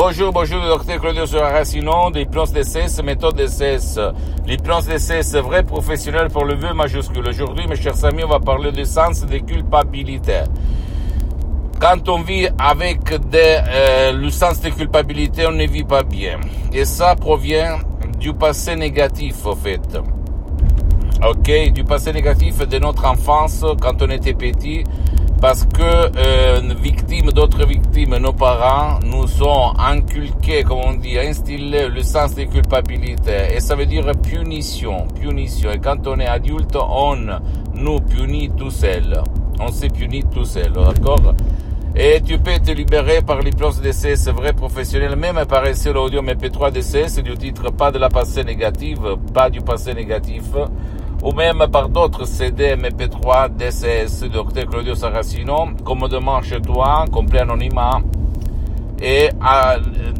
Bonjour, bonjour, docteur Claudio Saracino, l'hypnose DCS, méthode DCS. L'hypnose DCS, vrai professionnel pour le vœu majuscule. Aujourd'hui, mes chers amis, on va parler du sens des culpabilités. Quand on vit avec des, euh, le sens de culpabilité, on ne vit pas bien. Et ça provient du passé négatif, en fait. Ok, du passé négatif de notre enfance quand on était petit, parce que euh, victimes d'autres victimes, nos parents, nous ont inculqué, comme on dit, instillé le sens de culpabilité. Et ça veut dire punition, punition. Et quand on est adulte, on nous punit tout seul. On se punit tout seul, d'accord? Et tu peux te libérer par l'hypnose c'est vrai professionnel, même par l'audio MP3 d'essai, c'est du titre pas de la passé négative, pas du passé négatif, ou même par d'autres CD MP3 DCS, Dr Claudio Saracino, comme demain chez toi, complet anonymat, et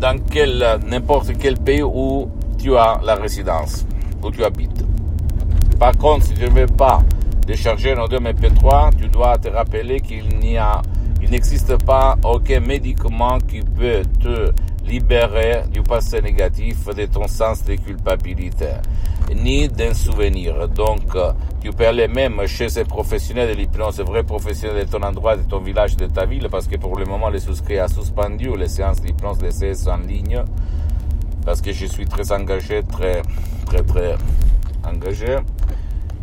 dans quel, n'importe quel pays où tu as la résidence, où tu habites. Par contre, si tu ne veux pas décharger un audio MP3, tu dois te rappeler qu'il n'y a il n'existe pas aucun médicament qui peut te libérer du passé négatif, de ton sens de culpabilité, ni d'un souvenir. Donc, tu peux aller même chez ces professionnels de l'hypnose, vrais professionnels de ton endroit, de ton village, de ta ville, parce que pour le moment, les souscrits a suspendu les séances d'hypnose de CS en ligne, parce que je suis très engagé, très, très, très engagé.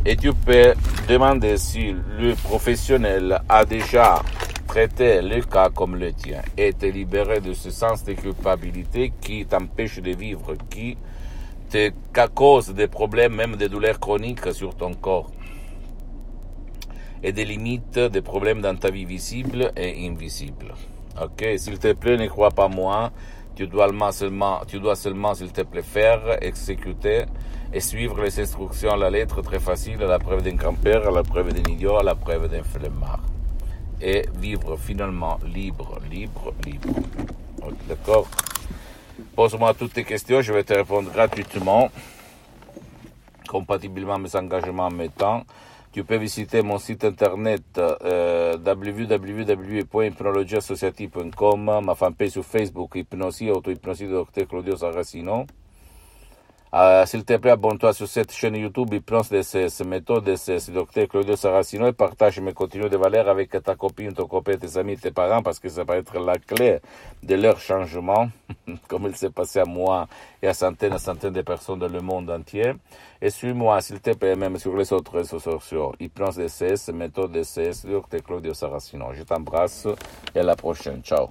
Et tu peux demander si le professionnel a déjà traiter le cas comme le tien et te libérer de ce sens de culpabilité qui t'empêche de vivre, qui te cause des problèmes, même des douleurs chroniques sur ton corps et des limites, des problèmes dans ta vie visible et invisible. Ok, s'il te plaît, ne crois pas moi. Tu dois seulement, tu dois seulement, s'il te plaît, faire, exécuter et suivre les instructions à la lettre très facile, à la preuve d'un campeur, à la preuve d'un idiot, à la preuve d'un flemmard et vivre finalement libre, libre, libre. D'accord Pose-moi toutes tes questions, je vais te répondre gratuitement, compatiblement à mes engagements en mes temps. Tu peux visiter mon site internet euh, www.hypnologieassociative.com, ma fanpage sur Facebook, Hypnosie, auto-hypnosie Dr Claudio Saracino. Euh, s'il te plaît, abonne-toi sur cette chaîne YouTube Hypnose DCS, méthode DCS, docteur Claudio Saracino et partage mes contenus de valeur avec ta copine, ton copain, tes amis, tes parents parce que ça va être la clé de leur changement, comme il s'est passé à moi et à centaines et centaines de personnes dans le monde entier. Et suis-moi, s'il te plaît, même sur les autres réseaux sociaux, Hypnose DCS, méthode DCS, docteur Claudio Saracino. Je t'embrasse et à la prochaine. Ciao.